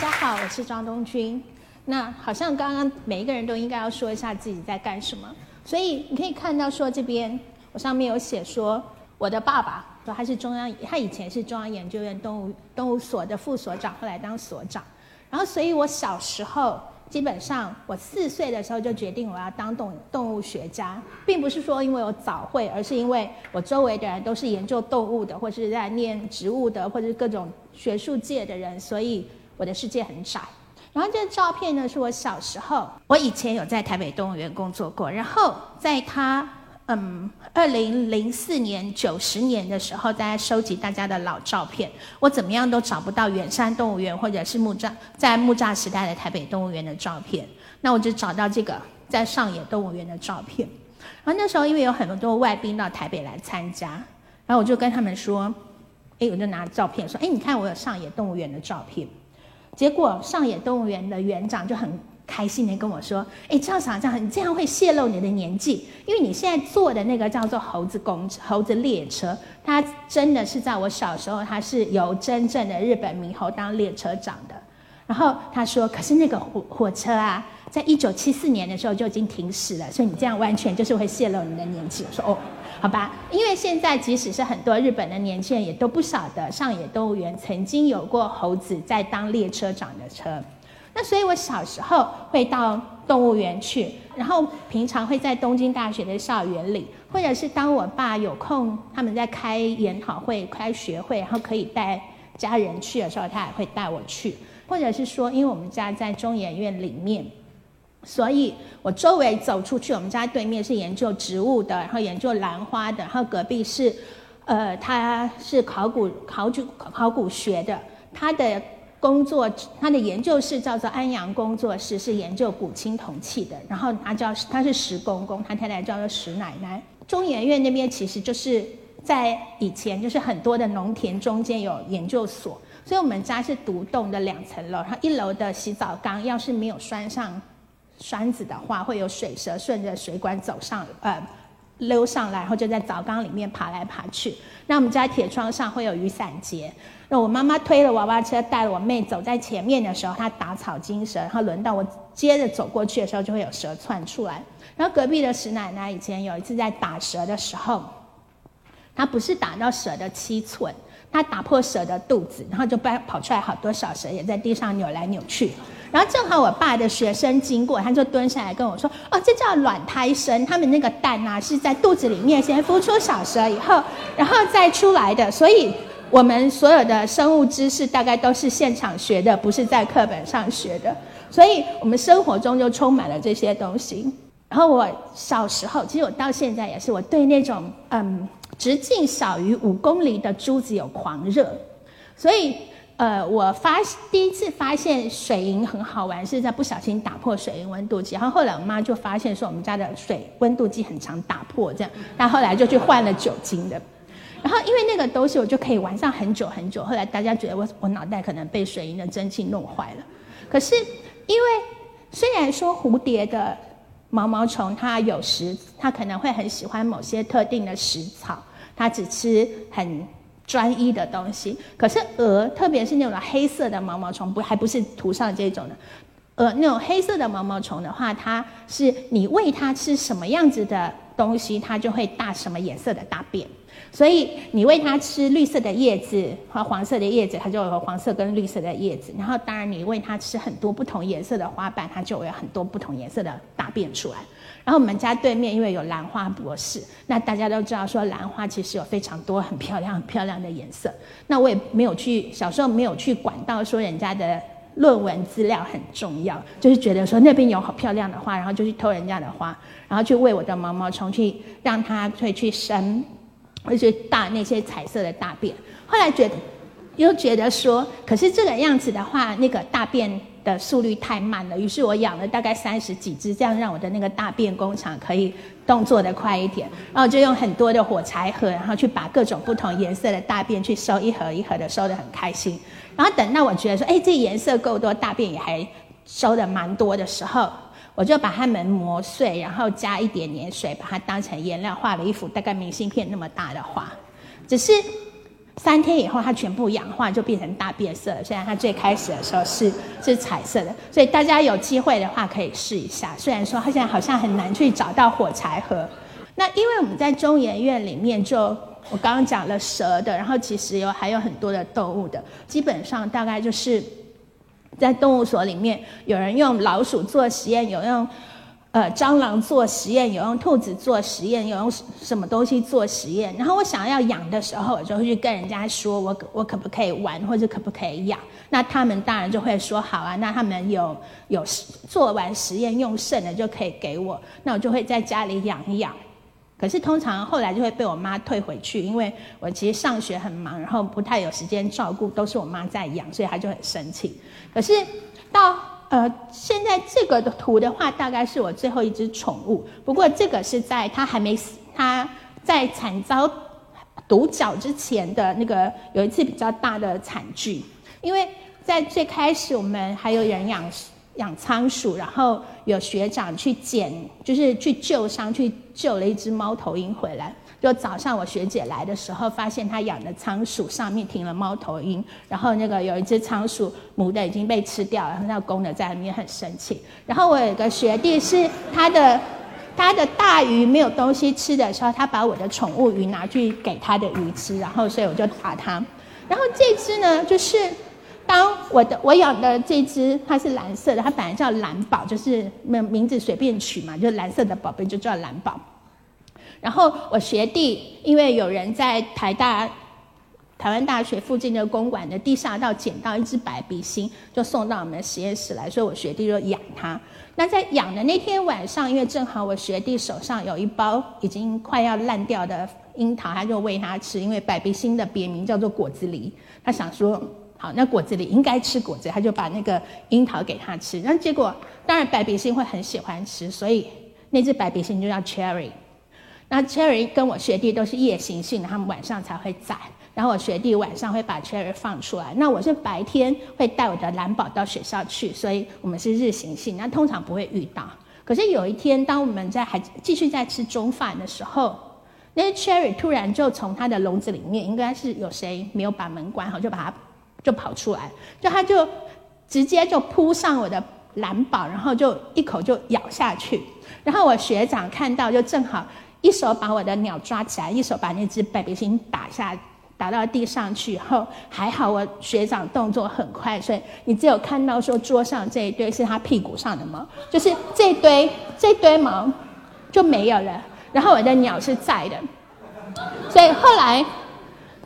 大家好，我是庄东君。那好像刚刚每一个人都应该要说一下自己在干什么，所以你可以看到说这边我上面有写说我的爸爸说他是中央，他以前是中央研究院动物动物所的副所长，后来当所长。然后，所以我小时候基本上我四岁的时候就决定我要当动动物学家，并不是说因为我早会，而是因为我周围的人都是研究动物的，或是在念植物的，或者各种学术界的人，所以。我的世界很窄。然后这个照片呢，是我小时候，我以前有在台北动物园工作过。然后在他嗯二零零四年九十年的时候，大家收集大家的老照片，我怎么样都找不到远山动物园或者是木栅在木栅时代的台北动物园的照片。那我就找到这个在上野动物园的照片。然后那时候因为有很多外宾到台北来参加，然后我就跟他们说，哎，我就拿照片说，哎，你看我有上野动物园的照片。结果上野动物园的园长就很开心的跟我说：“哎，赵厂长，你这样会泄露你的年纪，因为你现在坐的那个叫做猴子公猴子列车，它真的是在我小时候，它是由真正的日本猕猴当列车长的。然后他说，可是那个火火车啊，在一九七四年的时候就已经停驶了，所以你这样完全就是会泄露你的年纪。”我说：“哦。”好吧，因为现在即使是很多日本的年轻人也都不晓得上野动物园曾经有过猴子在当列车长的车。那所以我小时候会到动物园去，然后平常会在东京大学的校园里，或者是当我爸有空，他们在开研讨会、开学会，然后可以带家人去的时候，他也会带我去，或者是说，因为我们家在中研院里面。所以我周围走出去，我们家对面是研究植物的，然后研究兰花的，然后隔壁是，呃，他是考古考古考古学的，他的工作他的研究室叫做安阳工作室，是研究古青铜器的。然后他叫他是石公公，他太太叫做石奶奶。中研院那边其实就是在以前就是很多的农田中间有研究所，所以我们家是独栋的两层楼，然后一楼的洗澡缸要是没有拴上。栓子的话，会有水蛇顺着水管走上，呃，溜上来，然后就在澡缸里面爬来爬去。那我们家铁窗上会有雨伞节。那我妈妈推了娃娃车，带了我妹走在前面的时候，她打草惊蛇，然后轮到我接着走过去的时候，就会有蛇窜出来。然后隔壁的石奶奶以前有一次在打蛇的时候，她不是打到蛇的七寸，她打破蛇的肚子，然后就搬跑出来好多小蛇，也在地上扭来扭去。然后正好我爸的学生经过，他就蹲下来跟我说：“哦，这叫卵胎生，他们那个蛋呐是在肚子里面先孵出小蛇以后，然后再出来的。所以我们所有的生物知识大概都是现场学的，不是在课本上学的。所以我们生活中就充满了这些东西。然后我小时候，其实我到现在也是，我对那种嗯直径小于五公里的珠子有狂热，所以。呃，我发第一次发现水银很好玩，是在不小心打破水银温度计。然后后来我妈就发现说，我们家的水温度计很常打破，这样，那后来就去换了酒精的。然后因为那个东西，我就可以玩上很久很久。后来大家觉得我我脑袋可能被水银的蒸汽弄坏了。可是因为虽然说蝴蝶的毛毛虫它有时，它可能会很喜欢某些特定的食草，它只吃很。专一的东西，可是鹅，特别是那种黑色的毛毛虫，不还不是涂上这种的，呃，那种黑色的毛毛虫的话，它是你喂它吃什么样子的东西，它就会大什么颜色的大便。所以你喂它吃绿色的叶子和黄色的叶子，它就有黄色跟绿色的叶子。然后当然你喂它吃很多不同颜色的花瓣，它就有很多不同颜色的大便出来。然后我们家对面因为有兰花博士，那大家都知道说兰花其实有非常多很漂亮很漂亮的颜色。那我也没有去小时候没有去管到说人家的论文资料很重要，就是觉得说那边有好漂亮的花，然后就去偷人家的花，然后去喂我的毛毛虫去让它会去生。而且大那些彩色的大便，后来觉得又觉得说，可是这个样子的话，那个大便的速率太慢了。于是我养了大概三十几只，这样让我的那个大便工厂可以动作的快一点。然后就用很多的火柴盒，然后去把各种不同颜色的大便去收一盒一盒的，收的很开心。然后等到我觉得说，哎，这颜色够多，大便也还收的蛮多的时候。我就把它们磨碎，然后加一点点水，把它当成颜料画了一幅大概明信片那么大的画。只是三天以后它全部氧化就变成大变色了。虽然它最开始的时候是是彩色的，所以大家有机会的话可以试一下。虽然说它现在好像很难去找到火柴盒，那因为我们在中研院里面就。我刚刚讲了蛇的，然后其实有还有很多的动物的，基本上大概就是在动物所里面，有人用老鼠做实验，有用呃蟑螂做实验，有用兔子做实验，有用什么东西做实验。然后我想要养的时候，我就会去跟人家说，我我可不可以玩，或者可不可以养？那他们当然就会说好啊。那他们有有做完实验用剩的就可以给我，那我就会在家里养一养。可是通常后来就会被我妈退回去，因为我其实上学很忙，然后不太有时间照顾，都是我妈在养，所以她就很生气。可是到呃现在这个的图的话，大概是我最后一只宠物。不过这个是在它还没死，它在惨遭毒角之前的那个有一次比较大的惨剧，因为在最开始我们还有人养。养仓鼠，然后有学长去捡，就是去救伤，去救了一只猫头鹰回来。就早上我学姐来的时候，发现她养的仓鼠上面停了猫头鹰，然后那个有一只仓鼠母的已经被吃掉，然后那公的在里面很生气。然后我有一个学弟是他的他的大鱼没有东西吃的时候，他把我的宠物鱼拿去给他的鱼吃，然后所以我就打他。然后这只呢，就是。当我的我养的这只它是蓝色的，它本来叫蓝宝，就是名名字随便取嘛，就蓝色的宝贝就叫蓝宝。然后我学弟因为有人在台大台湾大学附近的公馆的地下道捡到一只白鼻星，就送到我们实验室来，所以我学弟就养它。那在养的那天晚上，因为正好我学弟手上有一包已经快要烂掉的樱桃，他就喂它吃，因为白鼻星的别名叫做果子狸，他想说。好，那果子里应该吃果子，他就把那个樱桃给他吃。那结果，当然白鼻星会很喜欢吃，所以那只白鼻星就叫 Cherry。那 Cherry 跟我学弟都是夜行性的，他们晚上才会在。然后我学弟晚上会把 Cherry 放出来。那我是白天会带我的蓝宝到学校去，所以我们是日行性，那通常不会遇到。可是有一天，当我们在还继续在吃中饭的时候，那 Cherry 突然就从它的笼子里面，应该是有谁没有把门关好，就把它。就跑出来，就他就直接就扑上我的蓝宝，然后就一口就咬下去。然后我学长看到，就正好一手把我的鸟抓起来，一手把那只白鼻星打下打到地上去。以后还好我学长动作很快，所以你只有看到说桌上这一堆是他屁股上的毛，就是这堆这堆毛就没有了。然后我的鸟是在的，所以后来。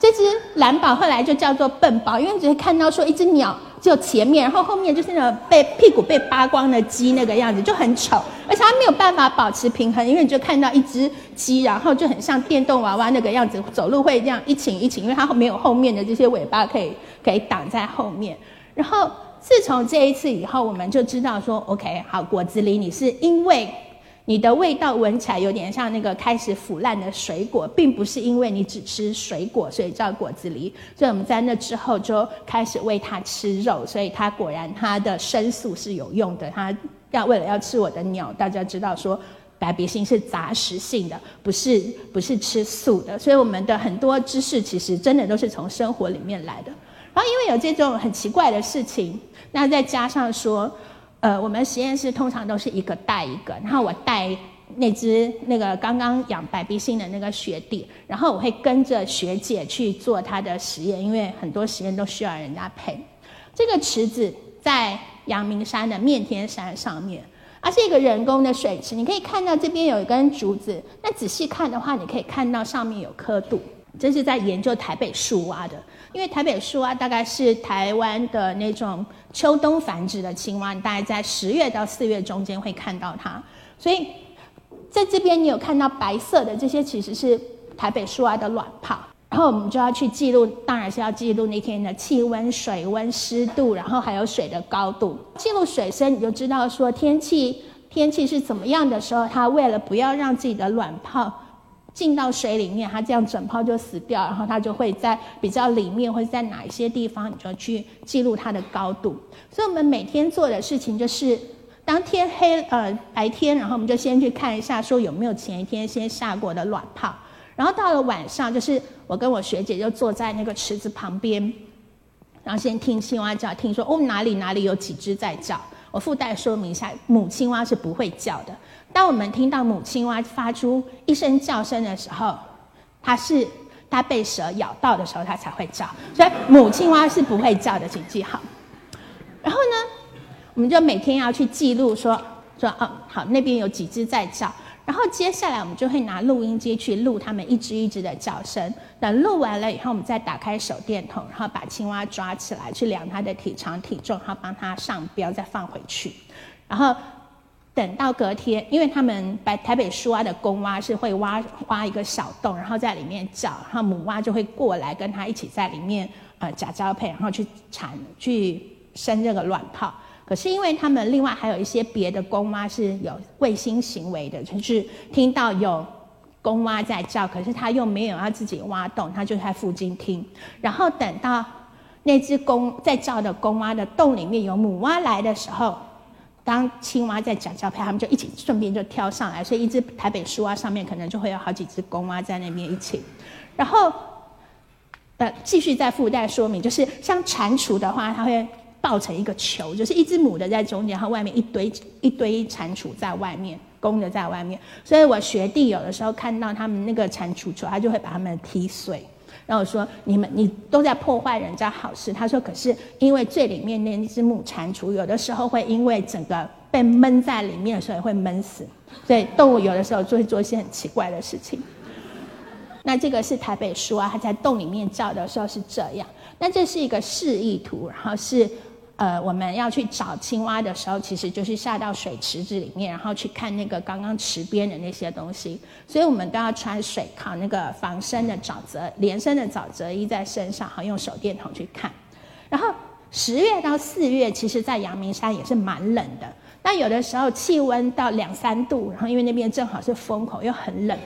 这只蓝宝后来就叫做笨宝，因为只是看到说一只鸟只有前面，然后后面就是那种被屁股被扒光的鸡那个样子，就很丑，而且它没有办法保持平衡，因为你就看到一只鸡，然后就很像电动娃娃那个样子，走路会这样一倾一倾，因为它没有后面的这些尾巴可以可以挡在后面。然后自从这一次以后，我们就知道说，OK，好，果子狸，你是因为。你的味道闻起来有点像那个开始腐烂的水果，并不是因为你只吃水果，所以叫果子狸。所以我们在那之后就开始喂它吃肉，所以它果然它的生素是有用的。它要为了要吃我的鸟，大家知道说白鼻星是杂食性的，不是不是吃素的。所以我们的很多知识其实真的都是从生活里面来的。然后因为有这种很奇怪的事情，那再加上说。呃，我们实验室通常都是一个带一个，然后我带那只那个刚刚养白鼻星的那个学弟，然后我会跟着学姐去做他的实验，因为很多实验都需要人家陪。这个池子在阳明山的面天山上面，它是一个人工的水池，你可以看到这边有一根竹子，那仔细看的话，你可以看到上面有刻度，这是在研究台北树蛙的。因为台北树蛙大概是台湾的那种秋冬繁殖的青蛙，大概在十月到四月中间会看到它。所以在这边你有看到白色的这些，其实是台北树蛙的卵泡。然后我们就要去记录，当然是要记录那天的气温、水温、湿度，然后还有水的高度。记录水深，你就知道说天气天气是怎么样的时候，它为了不要让自己的卵泡。进到水里面，它这样整泡就死掉，然后它就会在比较里面，或者在哪一些地方，你就去记录它的高度。所以，我们每天做的事情就是，当天黑呃白天，然后我们就先去看一下，说有没有前一天先下过的卵泡。然后到了晚上，就是我跟我学姐就坐在那个池子旁边，然后先听青蛙叫，听说哦哪里哪里有几只在叫。我附带说明一下，母青蛙是不会叫的。当我们听到母青蛙发出一声叫声的时候，它是它被蛇咬到的时候，它才会叫。所以母青蛙是不会叫的，请记好。然后呢，我们就每天要去记录说说哦，好，那边有几只在叫。然后接下来我们就会拿录音机去录它们一只一只的叫声。等录完了以后，我们再打开手电筒，然后把青蛙抓起来，去量它的体长体重，然后帮它上标，再放回去。然后等到隔天，因为他们白台北树蛙的公蛙是会挖挖一个小洞，然后在里面叫，然后母蛙就会过来跟它一起在里面呃假交配，然后去产去生这个卵泡。可是因为他们另外还有一些别的公蛙是有卫星行为的，就是听到有公蛙在叫，可是他又没有要自己挖洞，他就在附近听。然后等到那只公在叫的公蛙的洞里面有母蛙来的时候，当青蛙在讲交配，他们就一起顺便就跳上来，所以一只台北树蛙上面可能就会有好几只公蛙在那边一起。然后呃，继续再附带说明，就是像蟾蜍的话，它会。抱成一个球，就是一只母的在中间，然后外面一堆一堆蟾蜍在外面，公的在外面。所以我学弟有的时候看到他们那个蟾蜍球，他就会把他们踢碎。然后我说：“你们你都在破坏人家好事。”他说：“可是因为最里面那只母蟾蜍，有的时候会因为整个被闷在里面，所以会闷死。所以动物有的时候就会做一些很奇怪的事情。那这个是台北树啊，它在洞里面叫的时候是这样。那这是一个示意图，然后是。呃，我们要去找青蛙的时候，其实就是下到水池子里面，然后去看那个刚刚池边的那些东西。所以我们都要穿水靠那个防身的沼泽连身的沼泽衣在身上，好用手电筒去看。然后十月到四月，其实在阳明山也是蛮冷的。那有的时候气温到两三度，然后因为那边正好是风口，又很冷。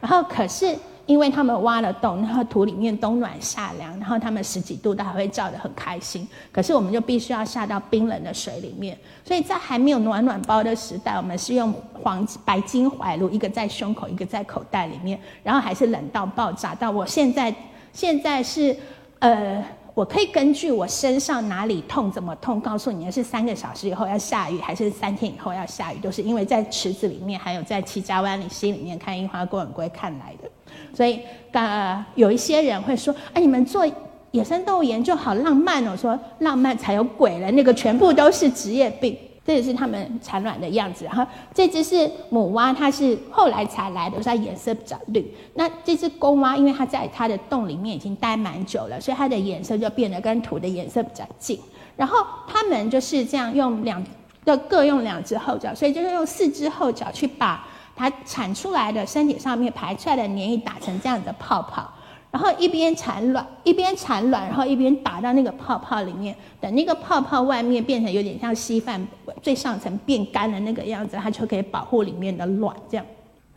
然后可是。因为他们挖了洞，然后土里面冬暖夏凉，然后他们十几度都还会照得很开心。可是我们就必须要下到冰冷的水里面，所以在还没有暖暖包的时代，我们是用黄白金怀炉，一个在胸口，一个在口袋里面，然后还是冷到爆炸。到我现在现在是呃，我可以根据我身上哪里痛怎么痛，告诉你是三个小时以后要下雨，还是三天以后要下雨，都是因为在池子里面，还有在七家湾里溪里面看樱花、过龟看来的。所以，呃，有一些人会说：“哎，你们做野生动物研究好浪漫哦！”说浪漫才有鬼了，那个全部都是职业病。这也是他们产卵的样子。然后这只是母蛙，它是后来才来的，它颜色比较绿。那这只公蛙，因为它在它的洞里面已经待蛮久了，所以它的颜色就变得跟土的颜色比较近。然后它们就是这样用两，要各用两只后脚，所以就是用四只后脚去把。它产出来的身体上面排出来的粘液打成这样的泡泡，然后一边产卵一边产卵，然后一边打到那个泡泡里面。等那个泡泡外面变成有点像稀饭最上层变干的那个样子，它就可以保护里面的卵。这样，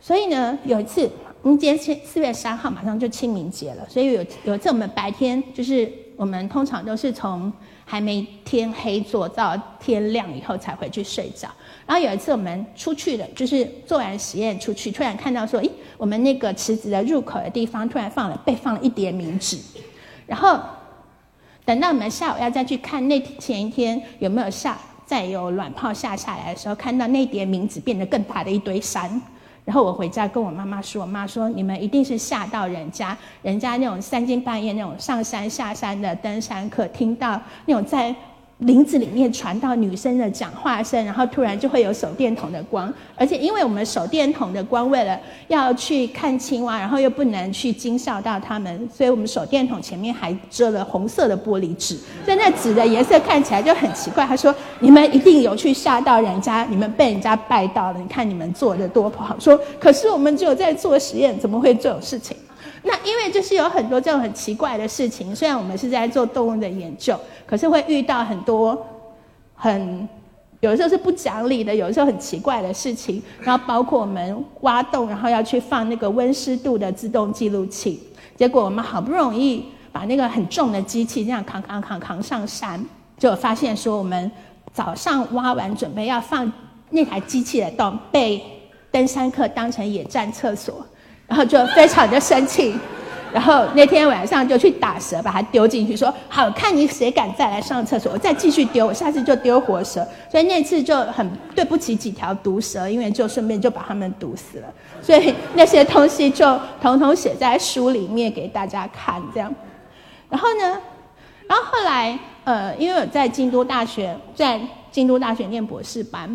所以呢，有一次，我们今天四四月三号马上就清明节了，所以有有一次我们白天就是我们通常都是从还没天黑做到天亮以后才回去睡觉。然后有一次我们出去的，就是做完实验出去，突然看到说，咦，我们那个池子的入口的地方突然放了被放了一叠冥纸。然后等到我们下午要再去看那前一天有没有下再有卵泡下下来的时候，看到那叠冥纸变得更大的一堆山。然后我回家跟我妈妈说，我妈说你们一定是吓到人家，人家那种三更半夜那种上山下山的登山客，听到那种在。林子里面传到女生的讲话声，然后突然就会有手电筒的光，而且因为我们手电筒的光为了要去看青蛙，然后又不能去惊吓到他们，所以我们手电筒前面还遮了红色的玻璃纸，所以那纸的颜色看起来就很奇怪。他说：“你们一定有去吓到人家，你们被人家拜到了，你看你们做的多不好。”说：“可是我们只有在做实验，怎么会这种事情？”那因为就是有很多这种很奇怪的事情，虽然我们是在做动物的研究，可是会遇到很多很有的时候是不讲理的，有的时候很奇怪的事情。然后包括我们挖洞，然后要去放那个温湿度的自动记录器，结果我们好不容易把那个很重的机器这样扛扛扛扛上山，就发现说我们早上挖完准备要放那台机器的洞，被登山客当成野战厕所。然后就非常的生气。然后那天晚上就去打蛇，把它丢进去，说好看你谁敢再来上厕所，我再继续丢，我下次就丢活蛇。所以那次就很对不起几条毒蛇，因为就顺便就把它们毒死了。所以那些东西就统统写在书里面给大家看，这样。然后呢，然后后来呃，因为我在京都大学，在京都大学念博士班，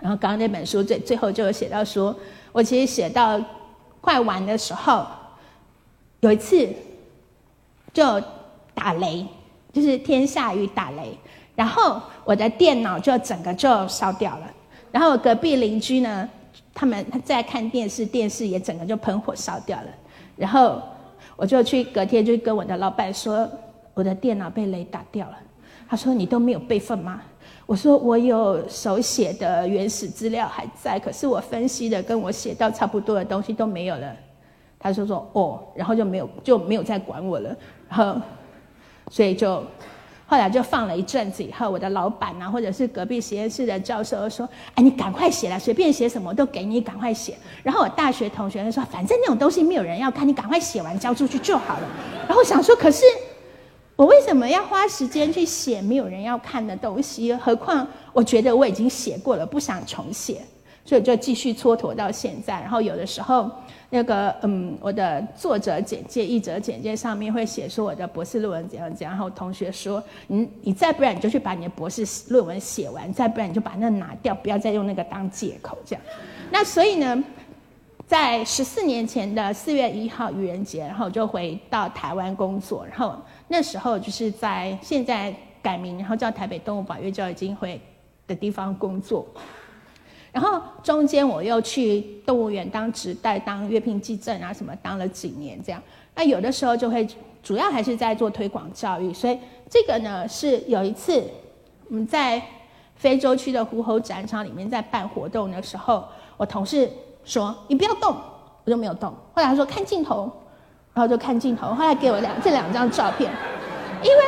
然后刚刚那本书最最后就有写到说，我其实写到快完的时候。有一次，就打雷，就是天下雨打雷，然后我的电脑就整个就烧掉了。然后隔壁邻居呢，他们在看电视，电视也整个就喷火烧掉了。然后我就去隔天就跟我的老板说，我的电脑被雷打掉了。他说你都没有备份吗？我说我有手写的原始资料还在，可是我分析的跟我写到差不多的东西都没有了。他就说哦，然后就没有就没有再管我了，然后，所以就后来就放了一阵子以后，我的老板啊，或者是隔壁实验室的教授说：“哎，你赶快写了，随便写什么都给你，赶快写。”然后我大学同学就说：“反正那种东西没有人要看，你赶快写完交出去就好了。”然后想说，可是我为什么要花时间去写没有人要看的东西？何况我觉得我已经写过了，不想重写，所以就继续蹉跎到现在。然后有的时候。那个 嗯，我的作者简介、译者简介上面会写说我的博士论文怎样怎样，然后同学说，你你再不然你就去把你的博士论文写完，再不然你就把那拿掉，不要再用那个当借口这样。那所以呢，在十四年前的四月一号愚人节，然后我就回到台湾工作，然后那时候就是在现在改名，然后叫台北动物保育教育基金会的地方工作。然后中间我又去动物园当职代，当月聘记证啊什么，当了几年这样。那有的时候就会主要还是在做推广教育，所以这个呢是有一次我们在非洲区的狐猴展场里面在办活动的时候，我同事说你不要动，我就没有动。后来他说看镜头，然后就看镜头。后来给我两这两张照片，因为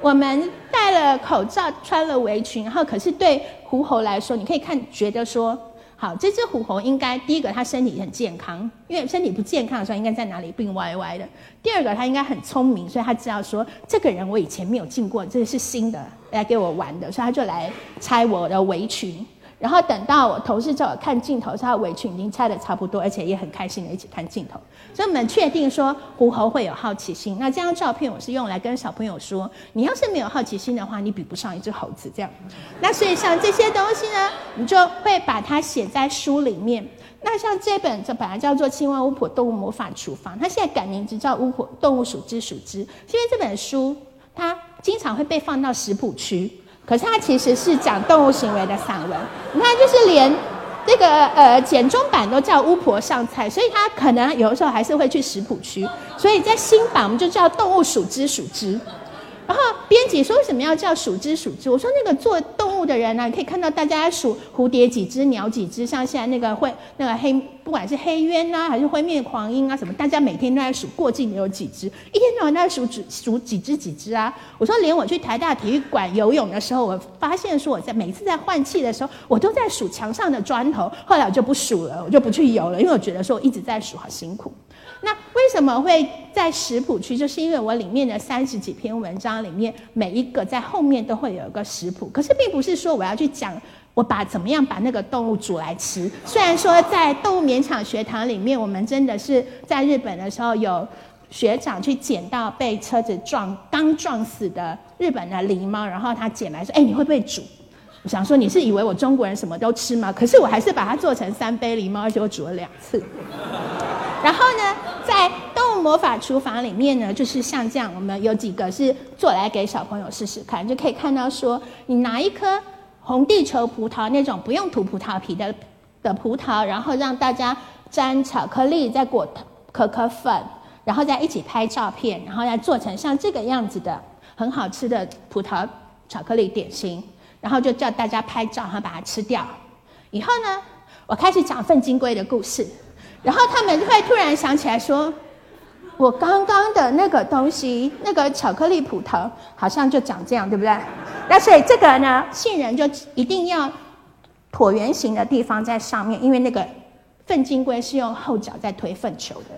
我们。戴了口罩，穿了围裙，然后可是对狐猴来说，你可以看觉得说，好，这只狐猴应该第一个它身体很健康，因为身体不健康的时候应该在哪里病歪歪的。第二个它应该很聪明，所以它知道说这个人我以前没有见过，这是新的来给我玩的，所以它就来拆我的围裙。然后等到我同事叫我看镜头，他的围裙已经拆的差不多，而且也很开心的一起看镜头。所以我们确定说狐猴会有好奇心。那这张照片我是用来跟小朋友说，你要是没有好奇心的话，你比不上一只猴子这样。那所以像这些东西呢，你就会把它写在书里面。那像这本这本来叫做《青蛙巫婆动物魔法厨房》，它现在改名字叫《巫婆动物鼠之鼠之》，因为这本书它经常会被放到食谱区。可是它其实是讲动物行为的散文，你看，就是连这个呃简中版都叫巫婆上菜，所以它可能有的时候还是会去食谱区，所以在新版我们就叫动物数之数之。然后编辑说为什么要叫数之数之？我说那个做动物的人呢，可以看到大家数蝴蝶几只，鸟几只，像现在那个会那个黑，不管是黑鸢啊，还是灰面狂鹰啊什么，大家每天都在数过境有几只，一天到晚在数数数几只几只啊。我说连我去台大体育馆游泳的时候，我发现说我在每次在换气的时候，我都在数墙上的砖头。后来我就不数了，我就不去游了，因为我觉得说我一直在数好辛苦。那为什么会在食谱区？就是因为我里面的三十几篇文章里面，每一个在后面都会有一个食谱。可是并不是说我要去讲我把怎么样把那个动物煮来吃。虽然说在动物勉强学堂里面，我们真的是在日本的时候有学长去捡到被车子撞刚撞死的日本的狸猫，然后他捡来说：“哎，你会不会煮？”我想说你是以为我中国人什么都吃吗？可是我还是把它做成三杯狸猫，而且我煮了两次。然后呢，在动物魔法厨房里面呢，就是像这样，我们有几个是做来给小朋友试试看，就可以看到说，你拿一颗红地球葡萄那种不用涂葡萄皮的的葡萄，然后让大家沾巧克力，再裹可可粉，然后再一起拍照片，然后再做成像这个样子的很好吃的葡萄巧克力点心，然后就叫大家拍照，然后把它吃掉。以后呢，我开始讲粪金龟的故事。然后他们就会突然想起来说：“我刚刚的那个东西，那个巧克力葡萄，好像就长这样，对不对？那所以这个呢，杏仁就一定要椭圆形的地方在上面，因为那个粪金龟是用后脚在推粪球的。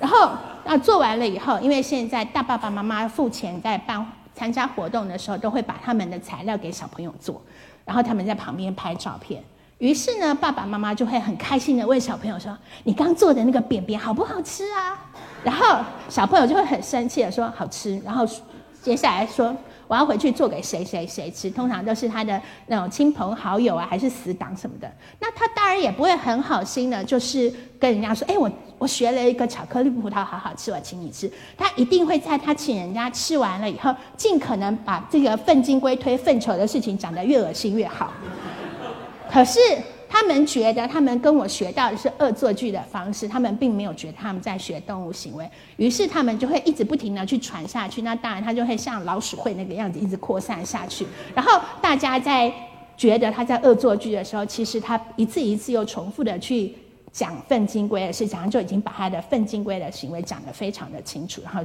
然后啊，做完了以后，因为现在大爸爸妈妈付钱在办参加活动的时候，都会把他们的材料给小朋友做，然后他们在旁边拍照片。于是呢，爸爸妈妈就会很开心的问小朋友说：“你刚做的那个便便好不好吃啊？”然后小朋友就会很生气的说：“好吃。”然后接下来说：“我要回去做给谁谁谁吃。”通常都是他的那种亲朋好友啊，还是死党什么的。那他当然也不会很好心的，就是跟人家说：“哎，我我学了一个巧克力葡萄，好好吃，我请你吃。”他一定会在他请人家吃完了以后，尽可能把这个粪金龟推粪球的事情讲得越恶心越好。可是他们觉得，他们跟我学到的是恶作剧的方式，他们并没有觉得他们在学动物行为，于是他们就会一直不停的去传下去。那当然，他就会像老鼠会那个样子，一直扩散下去。然后大家在觉得他在恶作剧的时候，其实他一次一次又重复的去讲粪金龟的事情，就已经把他的粪金龟的行为讲得非常的清楚。然后，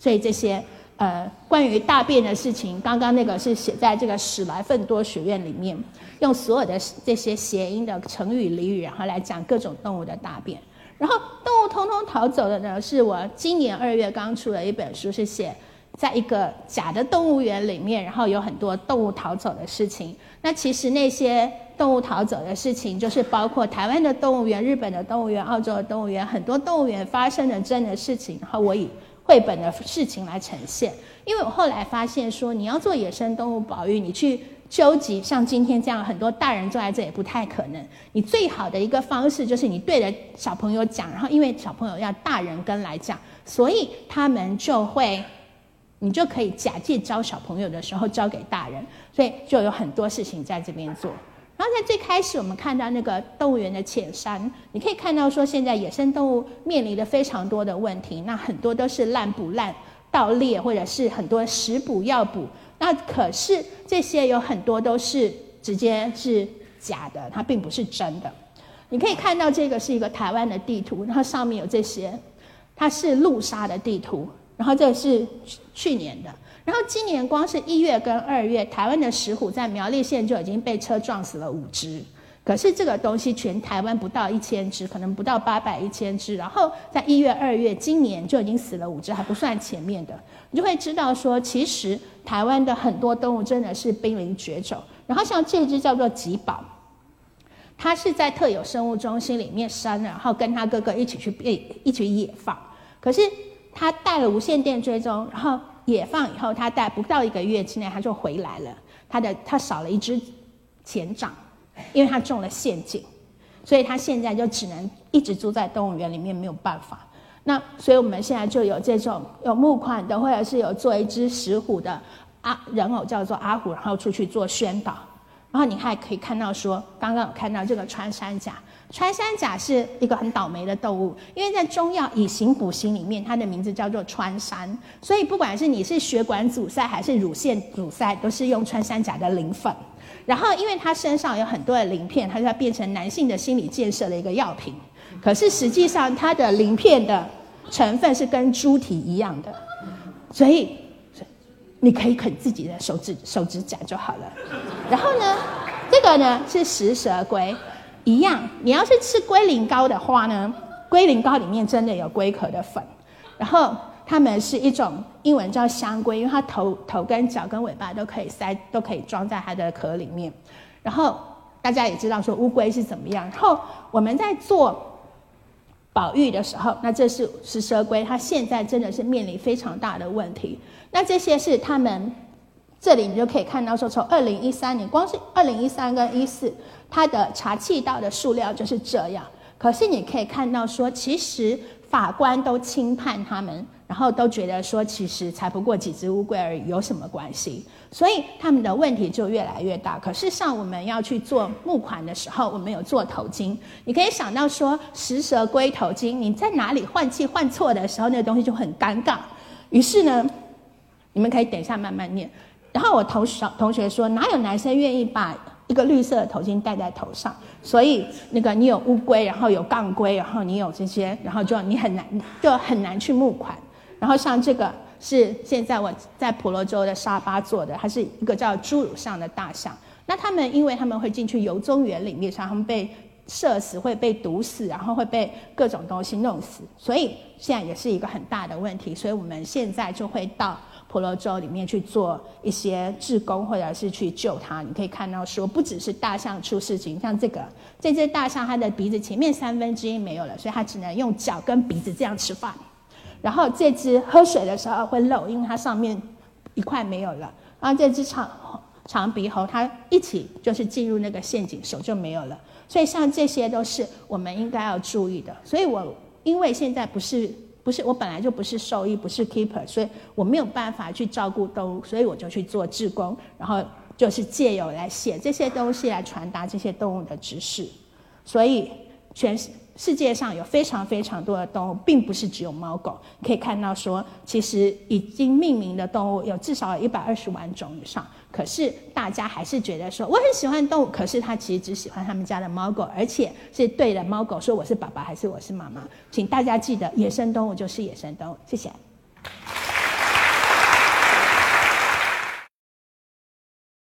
所以这些。呃，关于大便的事情，刚刚那个是写在这个史莱芬多学院里面，用所有的这些谐音的成语俚语，然后来讲各种动物的大便。然后动物通通逃走的呢，是我今年二月刚出的一本书，是写在一个假的动物园里面，然后有很多动物逃走的事情。那其实那些动物逃走的事情，就是包括台湾的动物园、日本的动物园、澳洲的动物园，很多动物园发生的真的事情。然后我以绘本的事情来呈现，因为我后来发现说，你要做野生动物保育，你去纠集像今天这样很多大人坐在这也不太可能。你最好的一个方式就是你对着小朋友讲，然后因为小朋友要大人跟来讲，所以他们就会，你就可以假借教小朋友的时候教给大人，所以就有很多事情在这边做。然后在最开始，我们看到那个动物园的浅山，你可以看到说，现在野生动物面临的非常多的问题，那很多都是滥捕滥盗猎，或者是很多食补药补。那可是这些有很多都是直接是假的，它并不是真的。你可以看到这个是一个台湾的地图，然后上面有这些，它是陆沙的地图，然后这是去年的。然后今年光是一月跟二月，台湾的石虎在苗栗县就已经被车撞死了五只。可是这个东西全台湾不到一千只，可能不到八百一千只。然后在一月、二月，今年就已经死了五只，还不算前面的。你就会知道说，其实台湾的很多动物真的是濒临绝种。然后像这只叫做吉宝，它是在特有生物中心里面生，然后跟他哥哥一起去被一起野放。可是它带了无线电追踪，然后。野放以后，它在不到一个月之内，它就回来了。它的它少了一只前掌，因为它中了陷阱，所以它现在就只能一直住在动物园里面，没有办法。那所以我们现在就有这种有募款的，或者是有做一只石虎的阿人偶，叫做阿虎，然后出去做宣导。然后你还可以看到说，刚刚有看到这个穿山甲。穿山甲是一个很倒霉的动物，因为在中药以形补形里面，它的名字叫做穿山，所以不管是你是血管阻塞还是乳腺阻塞，都是用穿山甲的磷粉。然后，因为它身上有很多的鳞片，它就要变成男性的心理建设的一个药品。可是实际上，它的鳞片的成分是跟猪蹄一样的，所以你可以啃自己的手指手指甲就好了。然后呢，这个呢是食蛇龟。一样，你要是吃龟苓膏的话呢，龟苓膏里面真的有龟壳的粉，然后它们是一种英文叫香龟，因为它头头跟脚跟尾巴都可以塞，都可以装在它的壳里面。然后大家也知道说乌龟是怎么样。然后我们在做保育的时候，那这是食蛇龟，它现在真的是面临非常大的问题。那这些是它们。这里你就可以看到，说从二零一三年，光是二零一三跟一四，它的查气道的数量就是这样。可是你可以看到，说其实法官都轻判他们，然后都觉得说，其实才不过几只乌龟而已，有什么关系？所以他们的问题就越来越大。可是像我们要去做募款的时候，我们有做头巾，你可以想到说，食蛇龟头巾，你在哪里换气换错的时候，那个东西就很尴尬。于是呢，你们可以等一下慢慢念。然后我同小同学说，哪有男生愿意把一个绿色的头巾戴在头上？所以那个你有乌龟，然后有杠龟，然后你有这些，然后就你很难就很难去募款。然后像这个是现在我在婆罗洲的沙巴做的，它是一个叫侏儒象的大象。那他们因为他们会进去游中园里面，所以他们被射死，会被毒死，然后会被各种东西弄死，所以现在也是一个很大的问题。所以我们现在就会到婆罗洲里面去做一些志工，或者是去救它。你可以看到说，不只是大象出事情，像这个这只大象，它的鼻子前面三分之一没有了，所以它只能用脚跟鼻子这样吃饭。然后这只喝水的时候会漏，因为它上面一块没有了。然后这只长长鼻猴，它一起就是进入那个陷阱，手就没有了。所以像这些都是我们应该要注意的。所以我因为现在不是不是我本来就不是兽医，不是 keeper，所以我没有办法去照顾动物，所以我就去做志工，然后就是借由来写这些东西来传达这些动物的知识。所以全世界上有非常非常多的动物，并不是只有猫狗。可以看到说，其实已经命名的动物有至少一百二十万种以上。可是大家还是觉得说我很喜欢动物，可是他其实只喜欢他们家的猫狗，而且是对的猫狗说我是爸爸还是我是妈妈。请大家记得，野生动物就是野生动物。谢谢。